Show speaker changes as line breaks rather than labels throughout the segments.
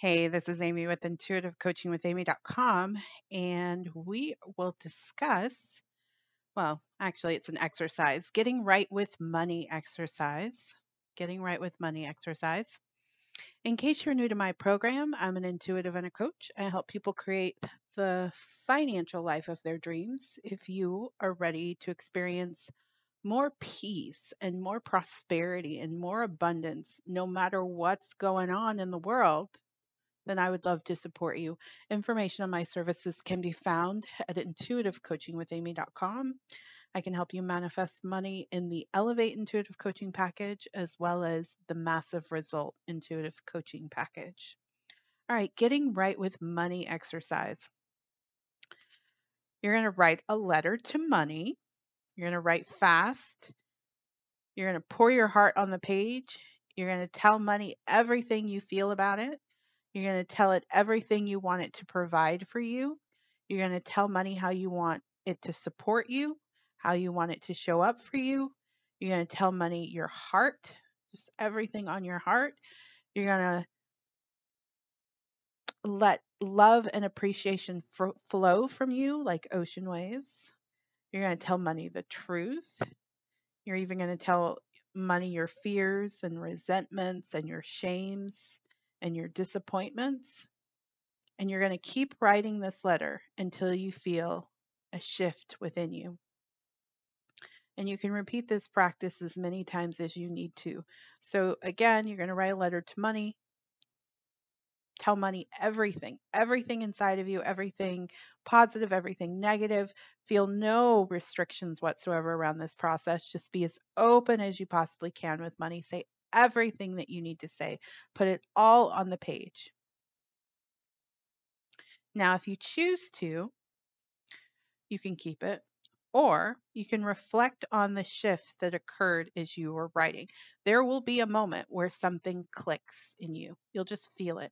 Hey, this is Amy with intuitivecoachingwithamy.com, and we will discuss, well, actually, it's an exercise, getting right with money exercise. Getting right with money exercise. In case you're new to my program, I'm an intuitive and a coach. I help people create the financial life of their dreams if you are ready to experience more peace and more prosperity and more abundance no matter what's going on in the world then I would love to support you. Information on my services can be found at intuitivecoachingwithamy.com. I can help you manifest money in the Elevate Intuitive Coaching Package as well as the Massive Result Intuitive Coaching Package. All right, getting right with money exercise. You're going to write a letter to money. You're going to write fast. You're going to pour your heart on the page. You're going to tell money everything you feel about it. You're going to tell it everything you want it to provide for you. You're going to tell money how you want it to support you, how you want it to show up for you. You're going to tell money your heart, just everything on your heart. You're going to let love and appreciation f- flow from you like ocean waves. You're going to tell money the truth. You're even going to tell money your fears and resentments and your shames and your disappointments. And you're going to keep writing this letter until you feel a shift within you. And you can repeat this practice as many times as you need to. So, again, you're going to write a letter to money, tell money everything, everything inside of you, everything positive, everything negative. Feel no restrictions whatsoever around this process. Just be as open as you possibly can with money. Say everything that you need to say. Put it all on the page. Now, if you choose to, you can keep it, or you can reflect on the shift that occurred as you were writing. There will be a moment where something clicks in you. You'll just feel it.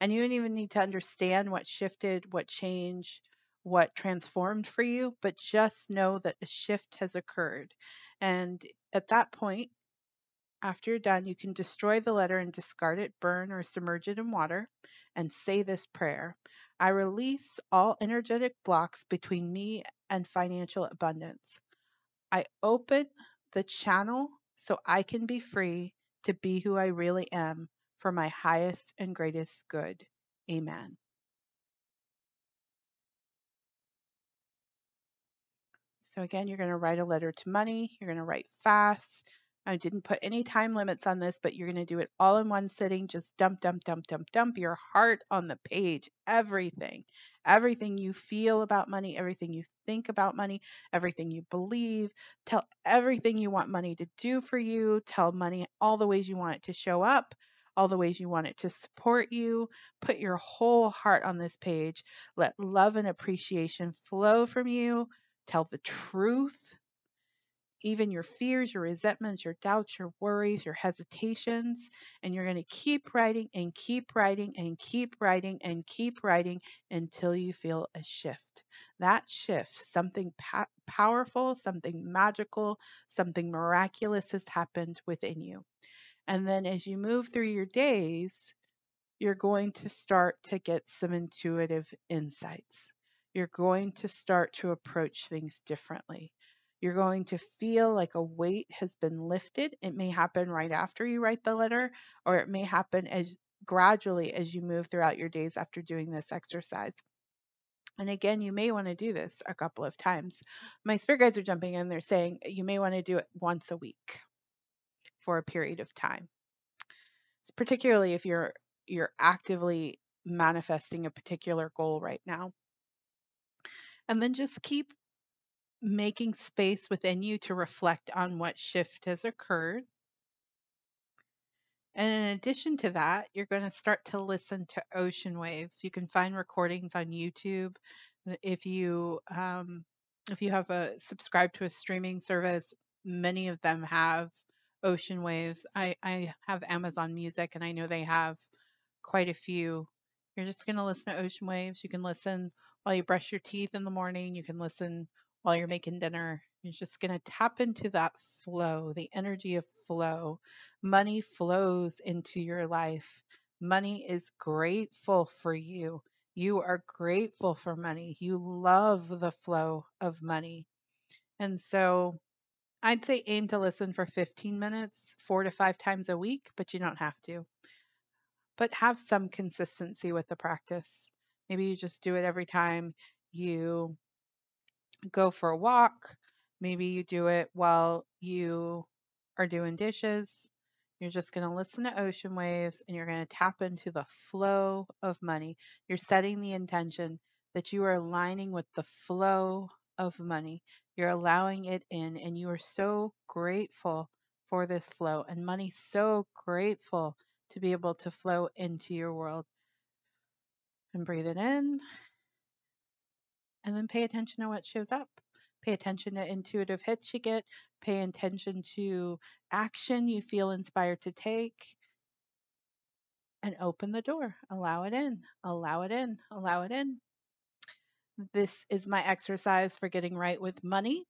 And you don't even need to understand what shifted, what changed, what transformed for you, but just know that a shift has occurred. And at that point, after you're done, you can destroy the letter and discard it, burn, or submerge it in water, and say this prayer I release all energetic blocks between me and financial abundance. I open the channel so I can be free to be who I really am for my highest and greatest good. Amen. So, again, you're going to write a letter to money. You're going to write fast. I didn't put any time limits on this, but you're going to do it all in one sitting. Just dump, dump, dump, dump, dump your heart on the page. Everything, everything you feel about money, everything you think about money, everything you believe. Tell everything you want money to do for you. Tell money all the ways you want it to show up, all the ways you want it to support you. Put your whole heart on this page. Let love and appreciation flow from you. Tell the truth even your fears, your resentments, your doubts, your worries, your hesitations. And you're going to keep writing and keep writing and keep writing and keep writing until you feel a shift. That shift, something pa- powerful, something magical, something miraculous has happened within you. And then as you move through your days, you're going to start to get some intuitive insights. You're going to start to approach things differently. You're going to feel like a weight has been lifted. It may happen right after you write the letter, or it may happen as gradually as you move throughout your days after doing this exercise. And again, you may want to do this a couple of times. My spirit guides are jumping in. They're saying you may want to do it once a week for a period of time. It's particularly if you're you're actively manifesting a particular goal right now. And then just keep making space within you to reflect on what shift has occurred. And in addition to that, you're going to start to listen to ocean waves. You can find recordings on YouTube. If you um, if you have a subscribe to a streaming service, many of them have ocean waves. I, I have Amazon Music, and I know they have quite a few. You're just going to listen to ocean waves. You can listen while you brush your teeth in the morning. You can listen while you're making dinner. You're just going to tap into that flow, the energy of flow. Money flows into your life Money is grateful for you. You are grateful for money. You love the flow of money. And so I'd say aim to listen for 15 minutes, four to five times a week, but you don't have to. But have some consistency with the practice. Maybe you just do it every time you go for a walk. Maybe you do it while you are doing dishes. You're just going to listen to ocean waves and you're going to tap into the flow of money. You're setting the intention that you are aligning with the flow of money. You're allowing it in, and you are so grateful for this flow, and money so grateful to be able to flow into your world. And breathe it in, and then pay attention to what shows up. Pay attention to intuitive hits you get. Pay attention to action you feel inspired to take. And open the door. Allow it in. Allow it in. Allow it in. This is my exercise for getting right with money.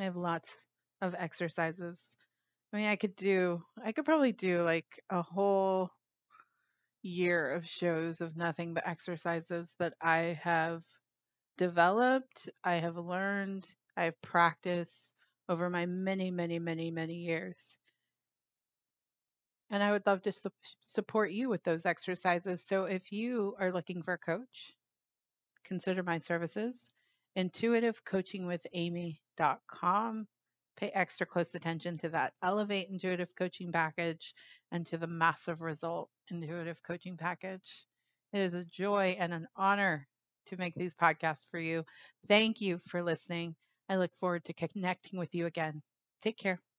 I have lots of exercises. I mean, I could do, I could probably do like a whole year of shows of nothing but exercises that I have developed, I have learned, I have practiced over my many, many, many, many years. And I would love to su- support you with those exercises. So if you are looking for a coach, consider my services. Intuitivecoachingwithamy.com. Pay extra close attention to that Elevate Intuitive Coaching Package and to the Massive Result Intuitive Coaching Package. It is a joy and an honor to make these podcasts for you. Thank you for listening. I look forward to connecting with you again. Take care.